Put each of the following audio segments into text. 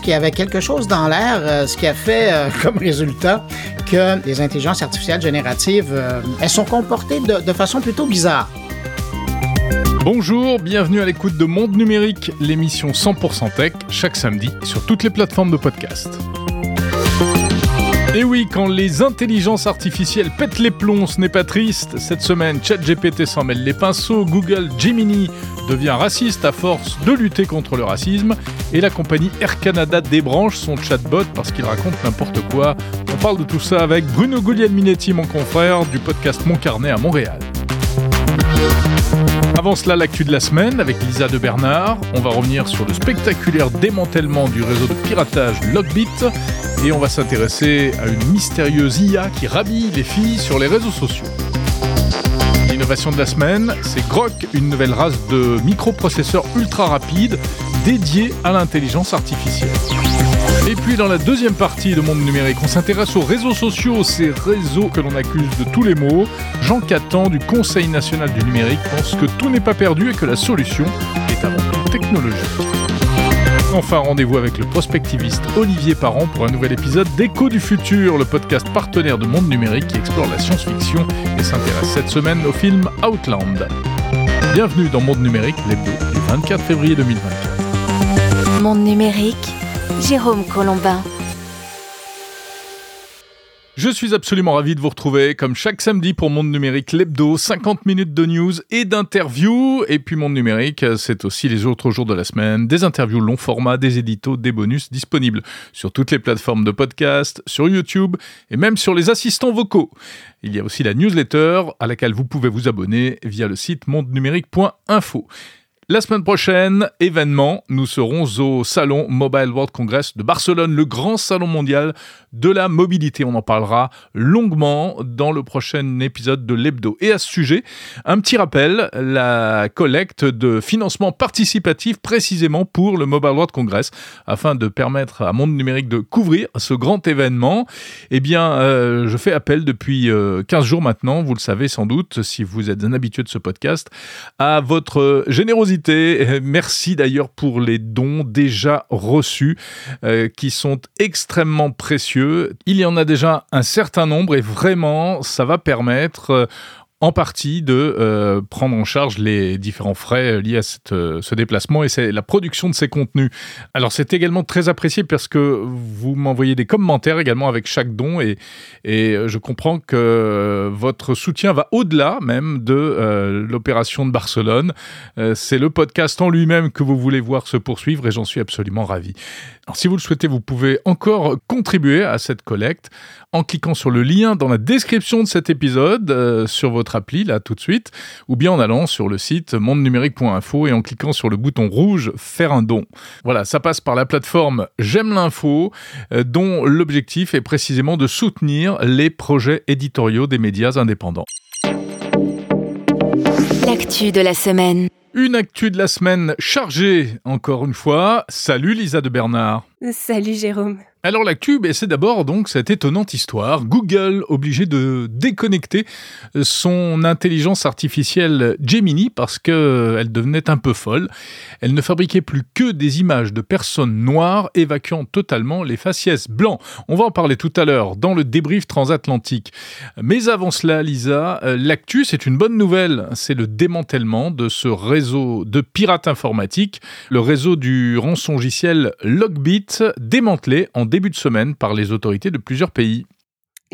qu'il y avait quelque chose dans l'air, euh, ce qui a fait euh, comme résultat que les intelligences artificielles génératives, euh, elles sont comportées de, de façon plutôt bizarre. Bonjour, bienvenue à l'écoute de Monde Numérique, l'émission 100% tech, chaque samedi sur toutes les plateformes de podcast. Et oui, quand les intelligences artificielles pètent les plombs, ce n'est pas triste. Cette semaine, ChatGPT s'en mêle les pinceaux, Google Gemini devient raciste à force de lutter contre le racisme, et la compagnie Air Canada débranche son chatbot parce qu'il raconte n'importe quoi. On parle de tout ça avec Bruno Guglielminetti, mon confrère, du podcast Mon Carnet à Montréal. Avant cela, l'actu de la semaine avec Lisa de Bernard. On va revenir sur le spectaculaire démantèlement du réseau de piratage Logbit et on va s'intéresser à une mystérieuse IA qui rhabille les filles sur les réseaux sociaux. L'innovation de la semaine, c'est Grok, une nouvelle race de microprocesseurs ultra rapides dédiés à l'intelligence artificielle. Et puis dans la deuxième partie de Monde Numérique, on s'intéresse aux réseaux sociaux, ces réseaux que l'on accuse de tous les maux. Jean Catan du Conseil national du numérique pense que tout n'est pas perdu et que la solution est avant tout technologique. Enfin, rendez-vous avec le prospectiviste Olivier Parent pour un nouvel épisode d'Écho du futur, le podcast partenaire de Monde Numérique qui explore la science-fiction et s'intéresse cette semaine au film Outland. Bienvenue dans Monde Numérique, l'hebdo du 24 février 2024. Monde numérique, Jérôme Colombin. Je suis absolument ravi de vous retrouver, comme chaque samedi pour Monde Numérique, l'hebdo, 50 minutes de news et d'interviews. Et puis Monde Numérique, c'est aussi les autres jours de la semaine, des interviews long format, des éditos, des bonus disponibles sur toutes les plateformes de podcast, sur YouTube et même sur les assistants vocaux. Il y a aussi la newsletter à laquelle vous pouvez vous abonner via le site mondenumérique.info. La semaine prochaine, événement, nous serons au salon Mobile World Congress de Barcelone, le grand salon mondial de la mobilité. On en parlera longuement dans le prochain épisode de l'Hebdo. Et à ce sujet, un petit rappel, la collecte de financement participatif précisément pour le Mobile World Congress, afin de permettre à Monde Numérique de couvrir ce grand événement. Eh bien, euh, je fais appel depuis euh, 15 jours maintenant, vous le savez sans doute, si vous êtes un habitué de ce podcast, à votre générosité Merci d'ailleurs pour les dons déjà reçus euh, qui sont extrêmement précieux. Il y en a déjà un certain nombre et vraiment ça va permettre euh, en partie de euh, prendre en charge les différents frais liés à euh, ce déplacement et la production de ces contenus. Alors c'est également très apprécié parce que vous m'envoyez des commentaires également avec chaque don et, je comprends que votre soutien va au-delà même de euh, l'opération de Barcelone. c'est le podcast en lui-même que vous voulez voir se poursuivre et j'en suis absolument ravi. Alors si vous le souhaitez, vous pouvez encore contribuer à cette collecte en cliquant sur le lien dans la description de cet épisode euh, sur votre appli là tout de suite ou bien en allant sur le site mondenumérique.info et en cliquant sur le bouton rouge faire un don. Voilà, ça passe par la plateforme J'aime l'info euh, dont l'objectif est précisément de soutenir les projets éditoriaux des médias indépendants. L'actu de la semaine. Une actu de la semaine chargée, encore une fois. Salut Lisa de Bernard. Salut Jérôme. Alors la cube, c'est d'abord donc cette étonnante histoire. Google obligé de déconnecter son intelligence artificielle Gemini parce qu'elle devenait un peu folle. Elle ne fabriquait plus que des images de personnes noires évacuant totalement les faciès blancs. On va en parler tout à l'heure dans le débrief transatlantique. Mais avant cela, Lisa, l'actu, c'est une bonne nouvelle. C'est le démantèlement de ce réseau de pirates informatiques, le réseau du rançongiciel Logbit, démantelé en début de semaine par les autorités de plusieurs pays.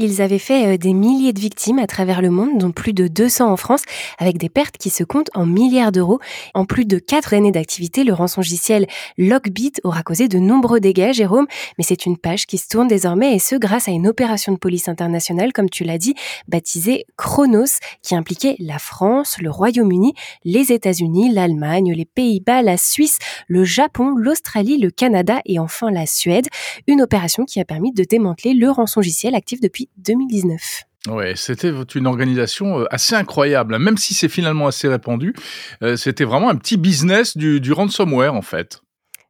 Ils avaient fait euh, des milliers de victimes à travers le monde, dont plus de 200 en France, avec des pertes qui se comptent en milliards d'euros. En plus de quatre années d'activité, le rançongiciel Lockbit aura causé de nombreux dégâts, Jérôme, mais c'est une page qui se tourne désormais, et ce grâce à une opération de police internationale, comme tu l'as dit, baptisée Chronos, qui impliquait la France, le Royaume-Uni, les États-Unis, l'Allemagne, les Pays-Bas, la Suisse, le Japon, l'Australie, le Canada et enfin la Suède. Une opération qui a permis de démanteler le rançongiciel actif depuis 2019. Ouais, c'était une organisation euh, assez incroyable, même si c'est finalement assez répandu. Euh, c'était vraiment un petit business du ransomware en fait.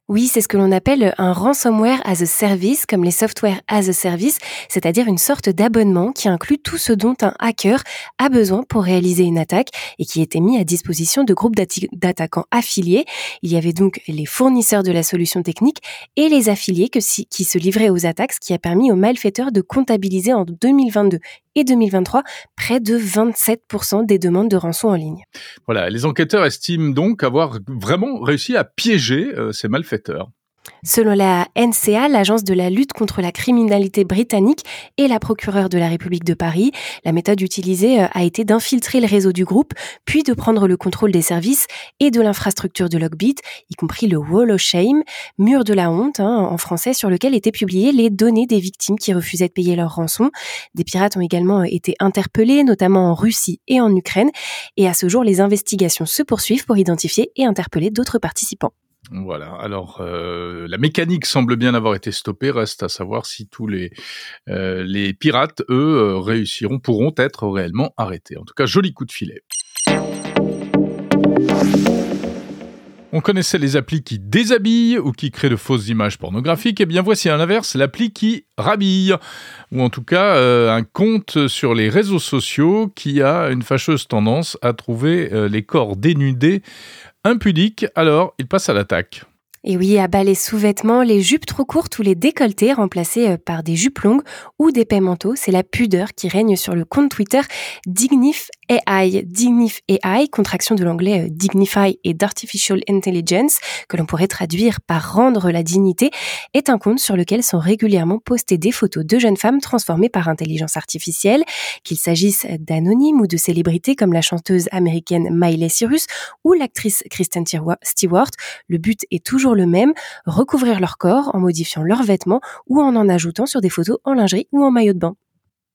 Oui, c'est ce que l'on appelle un ransomware as a service, comme les software as a service, c'est-à-dire une sorte d'abonnement qui inclut tout ce dont un hacker a besoin pour réaliser une attaque et qui était mis à disposition de groupes d'attaquants affiliés. Il y avait donc les fournisseurs de la solution technique et les affiliés qui se livraient aux attaques, ce qui a permis aux malfaiteurs de comptabiliser en 2022 et 2023 près de 27% des demandes de rançon en ligne. Voilà, les enquêteurs estiment donc avoir vraiment réussi à piéger euh, ces malfaiteurs. Selon la NCA, l'agence de la lutte contre la criminalité britannique et la procureure de la République de Paris, la méthode utilisée euh, a été d'infiltrer le réseau du groupe, puis de prendre le contrôle des services et de l'infrastructure de Logbit, y compris le Wall of Shame, mur de la honte hein, en français, sur lequel étaient publiées les données des victimes qui refusaient de payer leur rançon. Des pirates ont également été interpellés, notamment en Russie et en Ukraine, et à ce jour, les investigations se poursuivent pour identifier et interpeller d'autres participants. Voilà. Alors, euh, la mécanique semble bien avoir été stoppée. Reste à savoir si tous les euh, pirates, eux, euh, réussiront, pourront être réellement arrêtés. En tout cas, joli coup de filet. On connaissait les applis qui déshabillent ou qui créent de fausses images pornographiques. Et eh bien voici à l'inverse l'appli qui rhabille, ou en tout cas un compte sur les réseaux sociaux qui a une fâcheuse tendance à trouver les corps dénudés impudique, alors il passe à l'attaque. Et oui, à bas les sous-vêtements, les jupes trop courtes ou les décolletés remplacés euh, par des jupes longues ou des manteaux, c'est la pudeur qui règne sur le compte Twitter Dignif AI. Dignif AI, contraction de l'anglais euh, Dignify et d'Artificial Intelligence, que l'on pourrait traduire par rendre la dignité, est un compte sur lequel sont régulièrement postées des photos de jeunes femmes transformées par intelligence artificielle, qu'il s'agisse d'anonymes ou de célébrités comme la chanteuse américaine Miley Cyrus ou l'actrice Kristen Stewart. Le but est toujours le même, recouvrir leur corps en modifiant leurs vêtements ou en en ajoutant sur des photos en lingerie ou en maillot de bain.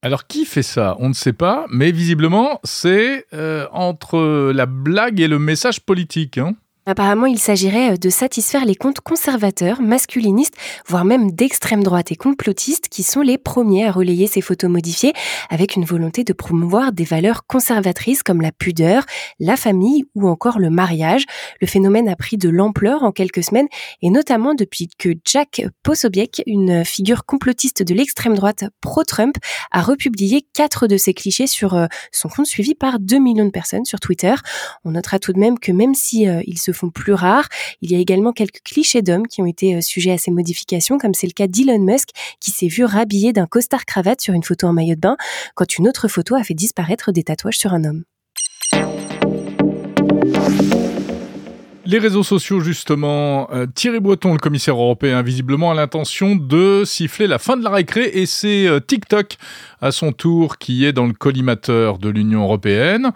Alors qui fait ça? On ne sait pas, mais visiblement c'est euh, entre la blague et le message politique. Hein. Apparemment, il s'agirait euh, de satisfaire les comptes conservateurs, masculinistes, voire même d'extrême droite et complotistes qui sont les premiers à relayer ces photos modifiées avec une volonté de promouvoir des valeurs conservatrices comme la pudeur, la famille ou encore le mariage. Le phénomène a pris de l'ampleur en quelques semaines et notamment depuis que Jack Posobiec, une figure complotiste de l'extrême droite pro-Trump, a republié quatre de ses clichés sur euh, son compte suivi par 2 millions de personnes sur Twitter. On notera tout de même que même si euh, il se font plus rares. Il y a également quelques clichés d'hommes qui ont été euh, sujets à ces modifications, comme c'est le cas d'Elon Musk, qui s'est vu rhabillé d'un costard cravate sur une photo en maillot de bain, quand une autre photo a fait disparaître des tatouages sur un homme. Les réseaux sociaux, justement, euh, Thierry Breton, le commissaire européen, visiblement a l'intention de siffler la fin de la récré et c'est euh, TikTok à son tour qui est dans le collimateur de l'Union européenne.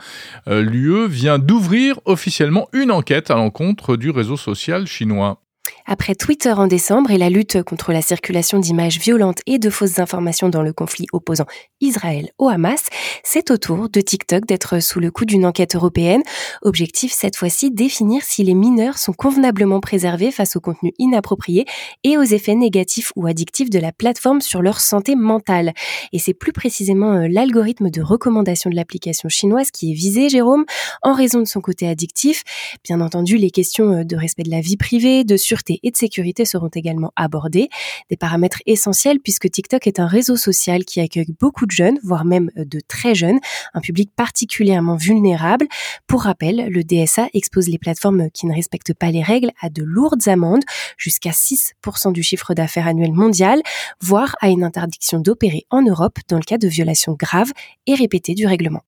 Euh, L'UE vient d'ouvrir officiellement une enquête à l'encontre du réseau social chinois. Après Twitter en décembre et la lutte contre la circulation d'images violentes et de fausses informations dans le conflit opposant Israël au Hamas, c'est au tour de TikTok d'être sous le coup d'une enquête européenne. Objectif cette fois-ci définir si les mineurs sont convenablement préservés face au contenu inapproprié et aux effets négatifs ou addictifs de la plateforme sur leur santé mentale. Et c'est plus précisément euh, l'algorithme de recommandation de l'application chinoise qui est visé, Jérôme, en raison de son côté addictif. Bien entendu, les questions euh, de respect de la vie privée, de sûreté et de sécurité seront également abordés. Des paramètres essentiels puisque TikTok est un réseau social qui accueille beaucoup de jeunes, voire même euh, de très jeunes, un public particulièrement vulnérable. Pour rappel, le DSA expose les plateformes qui ne respectent pas les règles à de lourdes amendes, jusqu'à 6% du chiffre d'affaires annuel mondial, voire à une interdiction d'opérer en Europe dans le cas de violations graves et répétées du règlement.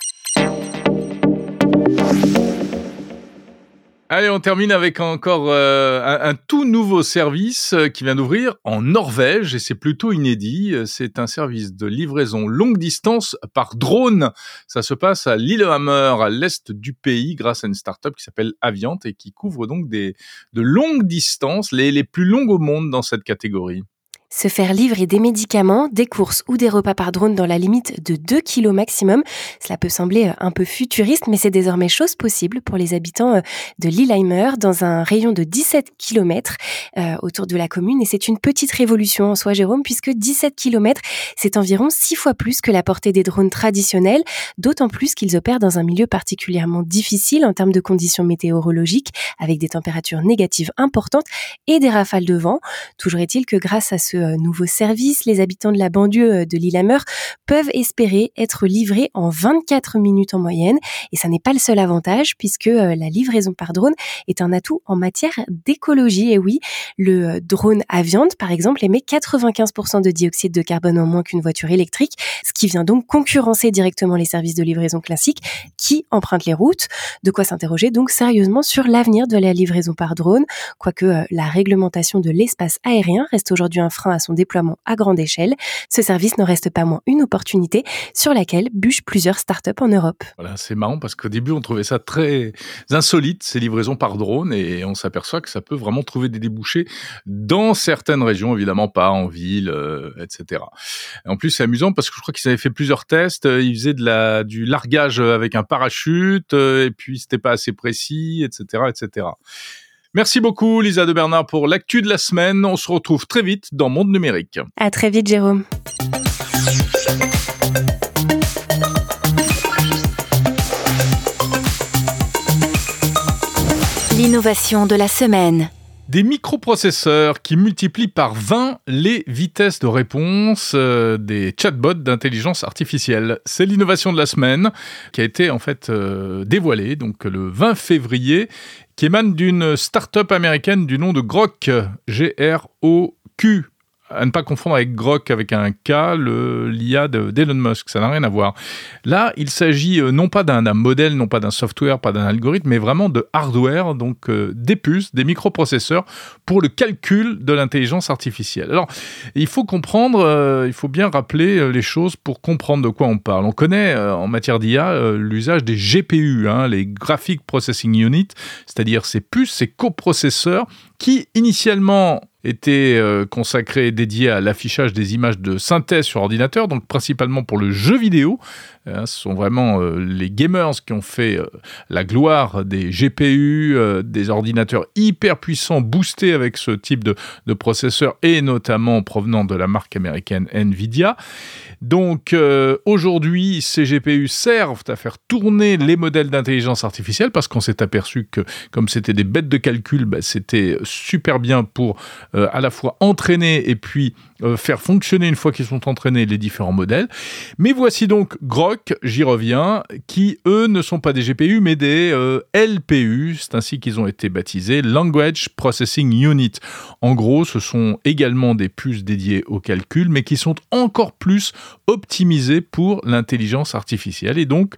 Allez, on termine avec encore euh, un, tout nouveau service euh, qui vient d'ouvrir en Norvège et c'est plutôt inédit. C'est un service de livraison longue distance par drone. Ça se passe à Lillehammer, à l'est du pays, grâce à une start-up qui s'appelle Aviant et qui couvre donc des de longues distances, les, les plus longues au monde dans cette catégorie. Se faire livrer des médicaments, des courses ou des repas par drone dans la limite de 2 kg maximum, cela peut sembler euh, un peu futuriste, mais c'est désormais chose possible pour les habitants euh, de Lillehammer dans un rayon de 17 km euh, autour de la commune. Et c'est une petite révolution en soi, Jérôme, puisque 17 km, c'est environ 6 fois plus que la portée des drones traditionnels, d'autant plus qu'ils opèrent dans un milieu particulièrement difficile en termes de conditions météorologiques, avec des températures négatives importantes et des rafales de vent. Toujours est-il que grâce à ce euh, nouveau service, les habitants de la banlieue euh, de Lillehammer peuvent espérer être livrés en 24 minutes en moyenne. Et ça n'est pas le seul avantage puisque euh, la livraison par drone est un atout en matière d'écologie. Et oui, le drone à viande, par exemple, émet 95% de dioxyde de carbone en moins qu'une voiture électrique, ce qui vient donc concurrencer directement les services de livraison classiques qui empruntent les routes. De quoi s'interroger donc sérieusement sur l'avenir de la livraison par drone, quoique la réglementation de l'espace aérien reste aujourd'hui un frein à son déploiement à grande échelle, ce service n'en reste pas moins une opportunité sur laquelle bûchent plusieurs startups en Europe. Voilà, c'est marrant parce qu'au début on trouvait ça très insolite ces livraisons par drone et on s'aperçoit que ça peut vraiment trouver des débouchés dans certaines régions, évidemment pas en ville, euh, etc. en plus c'est amusant parce que je crois qu'ils avaient fait plusieurs tests, euh, ils faisaient du largage avec un parachute euh, et puis c'était pas assez précis, etc., etc. Merci beaucoup Lisa de Bernard pour l'actu de la semaine. On se retrouve très vite dans Monde Numérique. À très vite Jérôme. L'innovation de la semaine. Des microprocesseurs qui multiplient par 20 les vitesses de réponse euh, des chatbots d'intelligence artificielle. C'est l'innovation de la semaine qui a été en fait euh, dévoilée donc le 20 février qui émane d'une start-up américaine du nom de Grok, G-R-O-Q à ne pas confondre avec Grok avec un K, l'IA d'Elon Musk, ça n'a rien à voir. Là, il s'agit euh, non pas d'un modèle, non pas d'un software, pas d'un algorithme, mais vraiment de hardware, donc euh, des puces, des microprocesseurs pour le calcul de l'intelligence artificielle. Alors, il faut comprendre, euh, il faut bien rappeler les choses pour comprendre de quoi on parle. On connaît en matière d'IA l'usage des GPU, hein, les Graphic Processing Unit, c'est-à-dire ces puces, ces coprocesseurs qui initialement était euh, consacré, dédié à l'affichage des images de synthèse sur ordinateur, donc principalement pour le jeu vidéo. Hein, ce sont vraiment euh, les gamers qui ont fait euh, la gloire des GPU, des ordinateurs hyper puissants, boostés avec ce type de, de processeur, et notamment provenant de la marque américaine Nvidia. Donc aujourd'hui, ces GPU servent à faire tourner les modèles d'intelligence artificielle parce qu'on s'est aperçu que comme c'était des bêtes de calcul, bah, c'était super bien pour euh, à la fois entraîner et puis euh, faire fonctionner une fois qu'ils sont entraînés les différents modèles. Mais voici donc Grok, j'y reviens, qui eux ne sont pas des GPU mais des euh, LPU, c'est ainsi qu'ils ont été baptisés, Language Processing Unit. En gros, ce sont également des puces dédiées au calcul mais qui sont encore plus optimisées pour l'intelligence artificielle et donc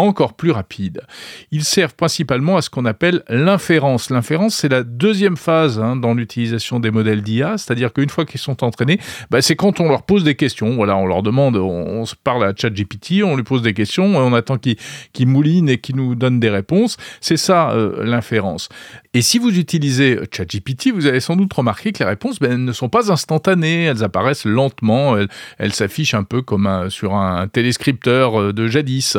encore plus rapide. Ils servent principalement à ce qu'on appelle l'inférence. L'inférence, c'est la deuxième phase hein, dans l'utilisation des modèles d'IA, c'est-à-dire qu'une fois qu'ils sont entraînés, bah, c'est quand on leur pose des questions. Voilà, on leur demande, on, se parle à ChatGPT, on lui pose des questions, on attend qu'il mouline et qu'il nous donne des réponses. C'est ça euh, l'inférence. Et si vous utilisez ChatGPT, vous avez sans doute remarqué que les réponses ben, ne sont pas instantanées, elles apparaissent lentement, elles s'affichent un peu comme sur un téléscripteur euh, de jadis.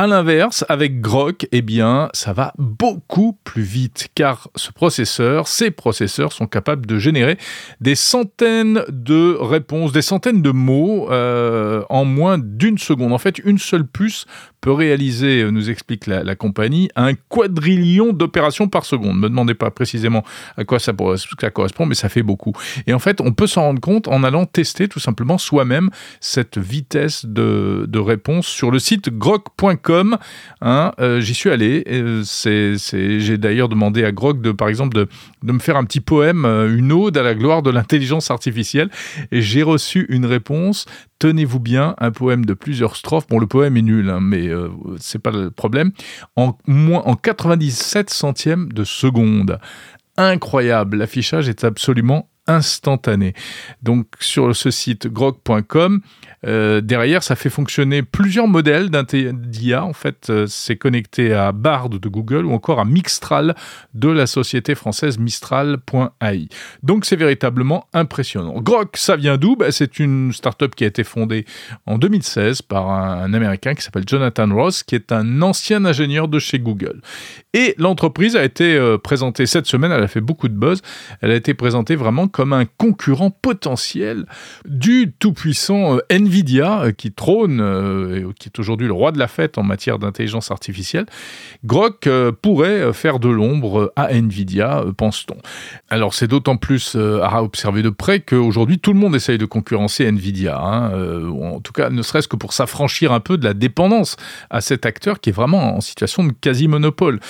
À l'inverse, avec Grok, eh bien, ça va beaucoup plus vite, car ce processeur, ces processeurs sont capables de générer des centaines de réponses, des centaines de mots euh, en moins d'une seconde. En fait, une seule puce peut réaliser, euh, nous explique la, compagnie, un quadrillion d'opérations par seconde. Ne me demandez pas précisément à quoi ça, correspond, mais ça fait beaucoup. Et en fait, on peut s'en rendre compte en allant tester tout simplement soi-même cette vitesse de, réponse sur le site grok.com. Hein, euh, J'y suis allé. J'ai d'ailleurs demandé à Grok, de, par exemple, de, me faire un petit poème, euh, une ode à la gloire de l'intelligence artificielle. Et j'ai reçu une réponse tenez-vous bien, un poème de plusieurs strophes. Bon, le poème est nul, hein, mais euh, c'est pas le problème. En, moins, en 97 centièmes de seconde. Incroyable, l'affichage est absolument instantanée. Donc sur ce site grok.com, euh, derrière, ça fait fonctionner plusieurs modèles d'IA. En fait, euh, c'est connecté à Bard de Google ou encore à Mixtral de la société française Mistral.ai. Donc, c'est véritablement impressionnant. Grok, ça vient d'où? Ben, C'est une startup qui a été fondée en 2016 par un, Américain qui s'appelle Jonathan Ross, qui est un ancien ingénieur de chez Google. Et l'entreprise a été euh, présentée cette semaine, elle a fait beaucoup de buzz, elle a été présentée vraiment comme un concurrent potentiel du tout-puissant Nvidia Nvidia, euh, qui trône, euh, qui est aujourd'hui le roi de la fête en matière d'intelligence artificielle, Grok euh, pourrait faire de l'ombre à Nvidia, pense-t-on. Alors c'est d'autant plus à observer de près qu'aujourd'hui tout le monde essaye de concurrencer Nvidia, hein, en tout cas ne serait-ce que pour s'affranchir un peu de la dépendance à cet acteur qui est vraiment en situation de quasi-monopole.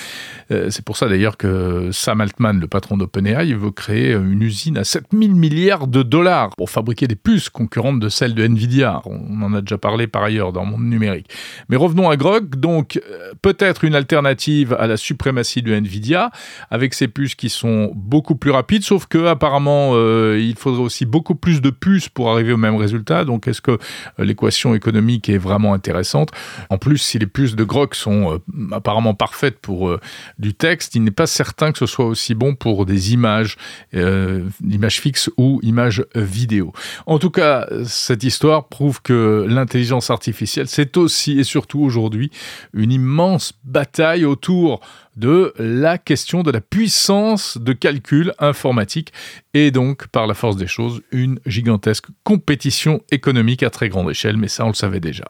c'est pour ça d'ailleurs que Sam Altman, le patron d'OpenAI, veut créer une usine à 7000 milliards de dollars pour fabriquer des puces concurrentes de celles de Nvidia on en a déjà parlé par ailleurs dans le monde numérique. Mais revenons à Grok. Donc, euh, peut-être une alternative à la suprématie de Nvidia, avec ces puces qui sont beaucoup plus rapides, sauf que apparemment, euh, il faudrait aussi beaucoup plus de puces pour arriver au même résultat. Donc, est-ce que euh, l'équation économique est vraiment intéressante? En plus, si les puces de Grok sont apparemment parfaites pour du texte, il n'est pas certain que ce soit aussi bon pour des images, images fixes ou images vidéo. En tout cas, cette histoire prouve que l'intelligence artificielle, c'est aussi et surtout aujourd'hui une immense bataille autour de la question de la puissance de calcul informatique et donc, par la force des choses, une gigantesque compétition économique à très grande échelle, mais ça on le savait déjà.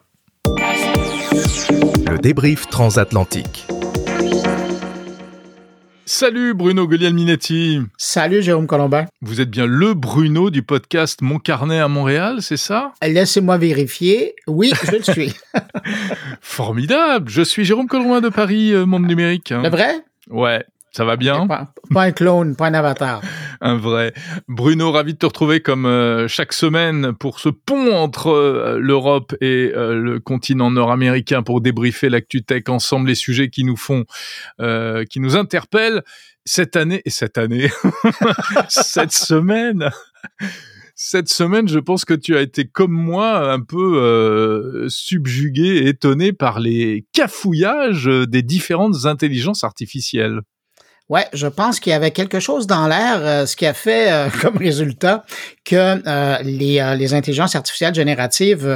Le débrief transatlantique. Salut Bruno Guglielminetti. Salut Jérôme Colombin. Vous êtes bien le Bruno du podcast Mon Carnet à Montréal, c'est ça? Laissez-moi vérifier. Oui, je le suis. Formidable. Je suis Jérôme Colombin de Paris, euh, Monde Numérique. Le vrai? Ouais. Ça va bien? Pas, un clone, pas un avatar. un vrai. Bruno, ravi de te retrouver comme euh, chaque semaine pour ce pont entre euh, l'Europe et euh, le continent nord-américain pour débriefer l'actu tech ensemble, les sujets qui nous font, qui nous interpellent cette année et cette année, cette semaine. Cette semaine, je pense que tu as été comme moi un peu subjugué, étonné par les cafouillages des différentes intelligences artificielles. Ouais, je pense qu'il y avait quelque chose dans l'air, euh, ce qui a fait euh, comme résultat que euh, les, les intelligences artificielles génératives,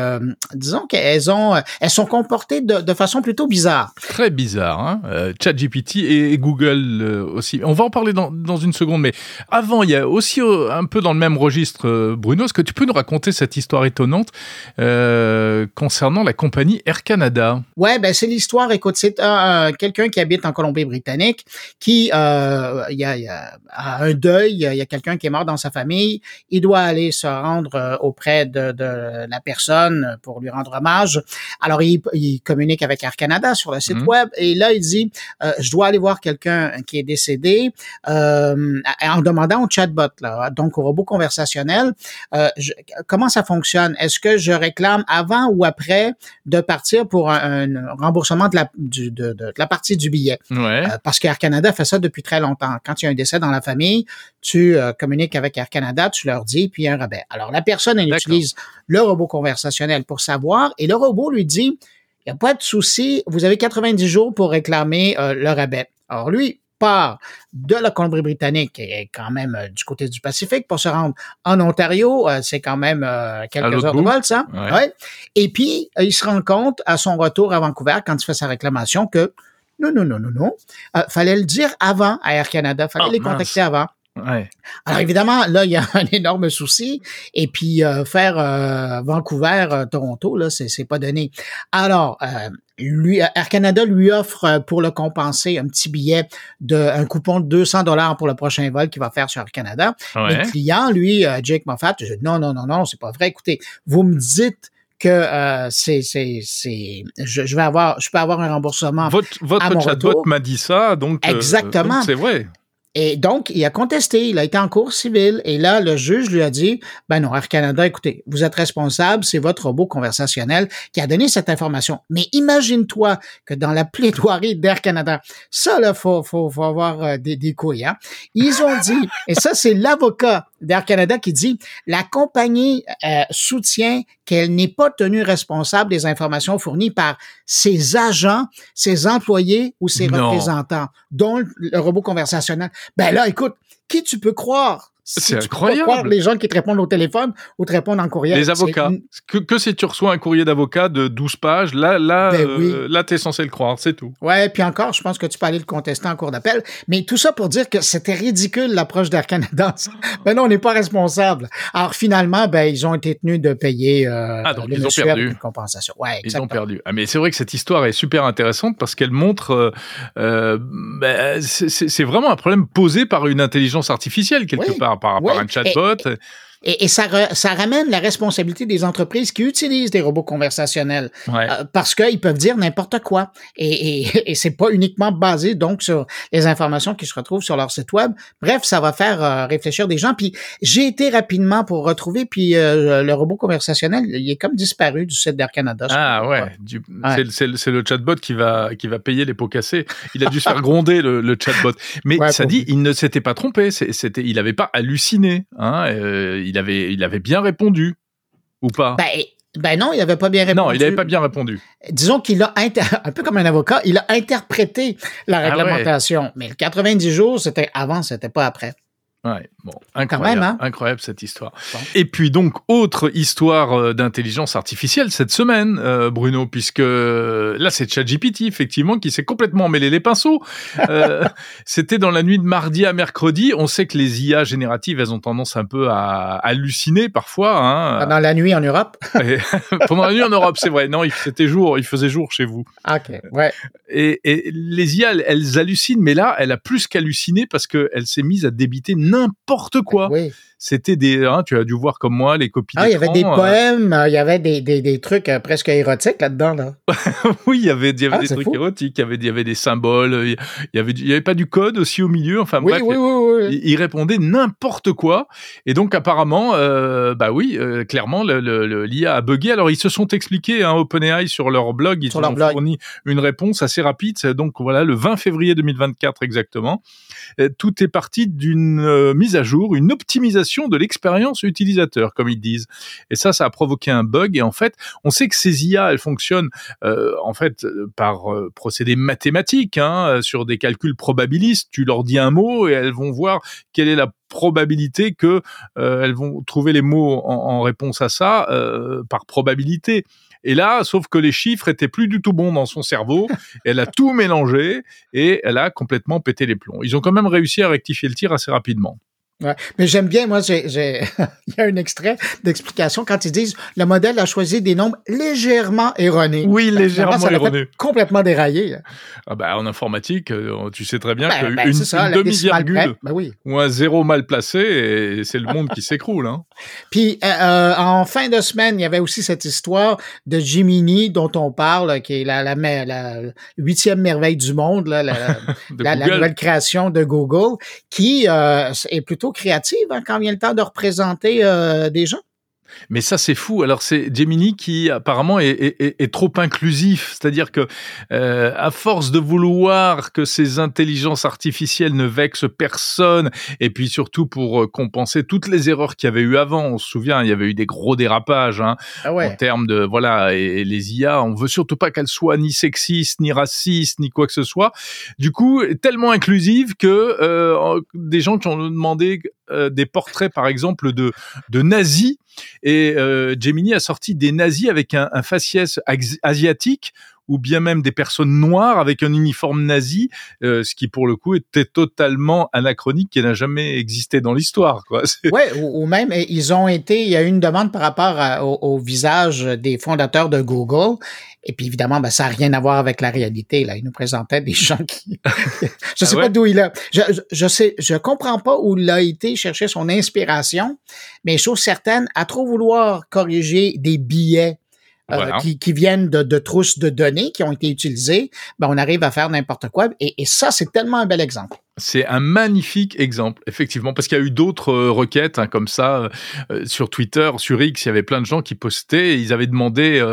disons qu'elles ont, elles sont comportées de, de, façon plutôt bizarre. Très bizarre, hein. ChatGPT et, Google aussi. On va en parler dans, dans une seconde, mais avant, il y a aussi un peu dans le même registre, Bruno, est-ce que tu peux nous raconter cette histoire étonnante concernant la compagnie Air Canada? Ouais, ben c'est l'histoire. Écoute, c'est quelqu'un qui habite en Colombie-Britannique qui euh, il, y a, il, y a, un deuil, il y a quelqu'un qui est mort dans sa famille, il doit aller se rendre euh, auprès de, de la personne pour lui rendre hommage. Alors, il, il communique avec Air Canada sur le site mhm. web et là, il dit, euh, je dois aller voir quelqu'un qui est décédé euh, en demandant au chatbot, là, donc au robot conversationnel, euh, comment ça fonctionne? Est-ce que je réclame avant ou après de partir pour un, remboursement de la, du, de, de, la partie du billet? Ouais. parce qu'Air Canada fait ça depuis depuis très longtemps. Quand il y a un décès dans la famille, tu euh, communiques avec Air Canada, tu leur dis, puis il y a un rabais. Alors, la personne, elle utilise le robot conversationnel pour savoir, et le robot lui dit, il n'y a pas de souci, vous avez 90 jours pour réclamer euh, le rabais. Alors, lui, part de la Colombie-Britannique, est quand même euh, du côté du Pacifique, pour se rendre en Ontario. c'est quand même quelques heures de vol, ça. Ouais. Et puis, il se rend compte à son retour à Vancouver, quand il fait sa réclamation, que non, non, non, non, non. Euh, fallait le dire avant à Air Canada. Fallait oh, les contacter avant. Ouais. Alors évidemment, là, il y a un énorme souci. Et puis euh, faire euh, Vancouver, euh, Toronto, là, c'est, c'est pas donné. Alors, lui, Air Canada lui offre pour le compenser un petit billet de un coupon de 200 dollars pour le prochain vol qu'il va faire sur Air Canada. Le client, lui, Jake Moffat, je, non, non, non, non, c'est pas vrai. Écoutez, vous me dites que euh, c'est c'est c'est je, je, vais avoir je peux avoir un remboursement votre votre chatbot m'a dit ça donc euh, exactement c'est vrai et donc, il a contesté, il a été en cours civil, et là, le juge lui a dit, ben non, Air Canada, écoutez, vous êtes responsable, c'est votre robot conversationnel qui a donné cette information. Mais imagine-toi que dans la plaidoirie d'Air Canada, ça, là, faut, faut, faut avoir euh, des, des couilles, hein? Ils ont dit, et ça, c'est l'avocat d'Air Canada qui dit la compagnie euh, soutient qu'elle n'est pas tenue responsable des informations fournies par ses agents, ses employés ou ses représentants, dont le robot conversationnel. Ben là, écoute, qui tu peux croire c'est incroyable. les gens qui te répondent au téléphone ou te répondent en courriel. Les avocats. Que, que si tu reçois un courrier d'avocat de 12 pages, là, là, ben euh, là, t'es censé le croire, c'est tout. Ouais, puis encore, je pense que tu peux aller le contester en cours d'appel. Mais tout ça pour dire que c'était ridicule l'approche d'Air Canada. ben non, on n'est pas responsable. Alors finalement, ben ils ont été tenus de payer euh, ah, donc ils ont perdu. une compensation. Ouais, Ils ont perdu. Ah, mais c'est vrai que cette histoire est super intéressante parce qu'elle montre, euh, euh ben, c'est vraiment un problème posé par une intelligence artificielle quelque part par rapport à un chatbot. Et, ça, ça ramène la responsabilité des entreprises qui utilisent des robots conversationnels euh, parce qu'ils peuvent dire n'importe quoi. Et, et, et c'est pas uniquement basé donc sur les informations qui se retrouvent sur leur site web. Bref, ça va faire euh, réfléchir des gens. Puis j'ai été rapidement pour retrouver, puis euh, le robot conversationnel, il est comme disparu du site d'Air Canada. Ah ouais, c'est le chatbot qui va qui va payer les pots cassés. Il a dû se faire gronder le, le chatbot. Mais ça dit, il ne s'était pas trompé. C'était, il n'avait pas halluciné. Hein, il avait, il avait bien répondu ou pas? Ben, ben non, il n'avait pas bien répondu. Non, il n'avait pas bien répondu. Disons qu'il a, un peu comme un avocat, il a interprété la ah réglementation. Mais le 90 jours, c'était avant, c'était pas après. Ouais, bon, incroyable, hein. incroyable cette histoire. Et puis donc autre histoire euh, d'intelligence artificielle cette semaine, euh, Bruno, puisque euh, là c'est ChatGPT effectivement qui s'est complètement mêlé les pinceaux. C'était dans la nuit de mardi à mercredi. On sait que les IA génératives, elles ont tendance un peu à halluciner parfois. Hein. Pendant la nuit en Europe. Pendant la nuit en Europe, c'est vrai. Non, il faisait jour, il faisait jour chez vous. Ok, ouais. Et, et les IA, elles, elles hallucinent, mais là, elle a plus qu'halluciné parce qu'elle s'est mise à débiter n'importe quoi. C'était des, hein, tu as dû voir comme moi les copies. Ah, il y avait des euh. poèmes, euh, il y avait des, des, des trucs euh, presque érotiques là-dedans. Là. oui, il y avait, il y avait ah, des trucs érotiques, il y avait, il y avait des symboles, il y avait, il y avait pas du code aussi au milieu. Enfin oui, bref, oui, oui, il, répondait n'importe quoi. Et donc apparemment, euh, bah oui, clairement, l'IA le, a bugué. Alors ils se sont expliqués, hein, OpenAI sur leur blog, ils ont fourni une réponse assez rapide. Donc voilà, le 20 février 2024 exactement. Tout est parti d'une mise à jour, une optimisation de l'expérience utilisateur, comme ils disent. Et ça, ça a provoqué un bug. Et en fait, on sait que ces IA, elles fonctionnent euh, en fait par euh, procédé mathématique, hein, sur des calculs probabilistes. Tu leur dis un mot et elles vont voir quelle est la probabilité que euh, elles vont trouver les mots en, réponse à ça par probabilité. Et là, sauf que les chiffres étaient plus du tout bons dans son cerveau. elle a tout mélangé et elle a complètement pété les plombs. Ils ont quand même réussi à rectifier le tir assez rapidement. Ouais. Mais j'aime bien, moi, j'ai, il y a un extrait d'explication quand ils disent le modèle a choisi des nombres légèrement erronés. Oui, ben, légèrement erronés. Complètement déraillé. Ah ben, en informatique, euh, tu sais très bien ben, qu'une ben, demi-virgule oui. ou un zéro mal placé, et c'est le monde qui s'écroule. Hein. Puis, euh, euh, en fin de semaine, il y avait aussi cette histoire de Gemini dont on parle, qui est la, la, la huitième merveille du monde, là, la, la, nouvelle création de Google, qui est plutôt créative hein, quand vient le temps de représenter euh, des gens. Mais ça, c'est fou. Alors, c'est Gemini qui apparemment est, trop inclusif. C'est-à-dire que, euh, à force de vouloir que ces intelligences artificielles ne vexent personne, et puis surtout pour euh, compenser toutes les erreurs qu'il y avait eu avant. On se souvient, il y avait eu des gros dérapages hein, ah en termes de voilà. Et, les IA, on veut surtout pas qu'elles soient ni sexistes, ni racistes, ni quoi que ce soit. Du coup, tellement inclusive que euh, des gens qui ont demandé des portraits, par exemple, de de nazis. Et euh, Gemini a sorti des nazis avec un, un faciès asiatique ou bien même des personnes noires avec un uniforme nazi, euh, ce qui pour le coup était totalement anachronique et n'a jamais existé dans l'histoire. Ouais, ou, même ils ont été, il y a eu une demande par rapport au, visage des fondateurs de Google. Et puis évidemment, ben, ça n'a rien à voir avec la réalité. Là, ils nous présentaient des gens qui, je sais ah pas d'où il a, je, je sais, je comprends pas où il a été chercher son inspiration, mais chose certaine, à trop vouloir corriger des billets euh, qui, qui, viennent de, de, trousses de données qui ont été utilisées, ben on arrive à faire n'importe quoi. Et, et ça, c'est tellement un bel exemple. C'est un magnifique exemple, effectivement, parce qu'il y a eu d'autres euh, requêtes hein, comme ça euh, sur Twitter, sur X. Il y avait plein de gens qui postaient. Et ils avaient demandé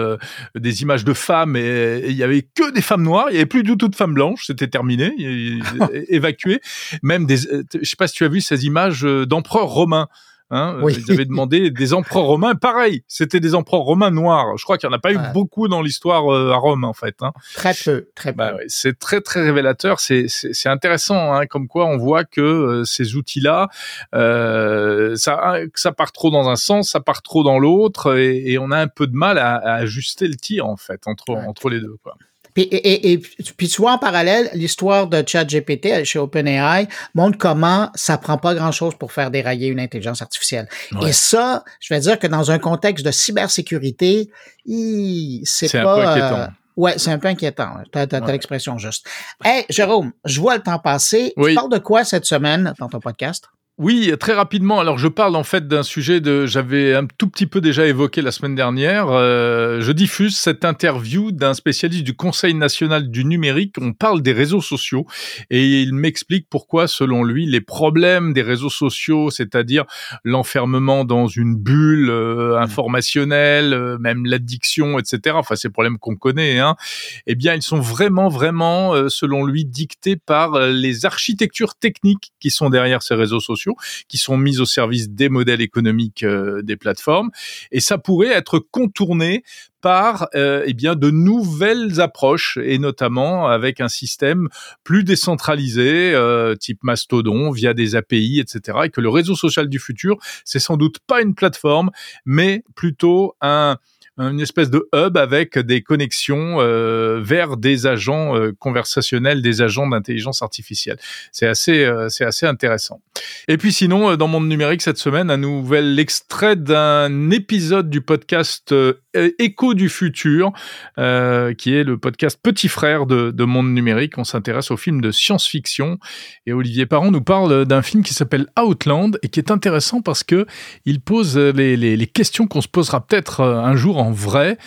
des images de femmes et, il y avait que des femmes noires. Il y avait plus du tout de femmes blanches. C'était terminé, évacué. Même des. je sais pas si tu as vu ces images d'empereurs romains. Hein, Ils avaient demandé des empereurs romains. Pareil, c'était des empereurs romains noirs. Je crois qu'il n'y en a pas eu beaucoup dans l'histoire à Rome, en fait. Hein. Très peu, très bah peu. c'est très, très révélateur. C'est intéressant, hein, comme quoi on voit que ces outils-là, ça, ça part trop dans un sens, ça part trop dans l'autre, et, on a un peu de mal à, ajuster le tir, en fait, entre, entre les deux. Quoi. Puis, et, et, puis tu vois en parallèle, l'histoire de ChatGPT chez OpenAI montre comment ça prend pas grand-chose pour faire dérailler une intelligence artificielle. Et ça, je vais dire que dans un contexte de cybersécurité, c'est pas... Un peu inquiétant. Euh, ouais, c'est un peu inquiétant. T'as as, l'expression juste. Hey, Jérôme, je vois le temps passer. Tu parles de quoi cette semaine dans ton podcast? Oui, très rapidement. Alors, je parle en fait d'un sujet de, j'avais un tout petit peu déjà évoqué la semaine dernière. Euh, je diffuse cette interview d'un spécialiste du Conseil national du numérique. On parle des réseaux sociaux et il m'explique pourquoi, selon lui, les problèmes des réseaux sociaux, c'est-à-dire l'enfermement dans une bulle euh, mmh. informationnelle, euh, même l'addiction, etc. Enfin, ces problèmes qu'on connaît, hein. Eh bien, ils sont vraiment, vraiment, selon lui, dictés par les architectures techniques qui sont derrière ces réseaux sociaux qui sont mises au service des modèles économiques euh, des plateformes. Et ça pourrait être contourné par euh, eh bien de nouvelles approches et notamment avec un système plus décentralisé euh, type Mastodon via des API etc et que le réseau social du futur c'est sans doute pas une plateforme mais plutôt un une espèce de hub avec des connexions euh, vers des agents euh, conversationnels, des agents d'intelligence artificielle. C'est assez, euh, c'est assez intéressant. Et puis sinon, dans Monde Numérique cette semaine, un nouvel extrait d'un épisode du podcast Écho du futur, qui est le podcast Petit frère de, de Monde Numérique. On s'intéresse aux films de science-fiction et Olivier Parent nous parle d'un film qui s'appelle Outland et qui est intéressant parce que il pose les, les questions qu'on se posera peut-être un jour en vrai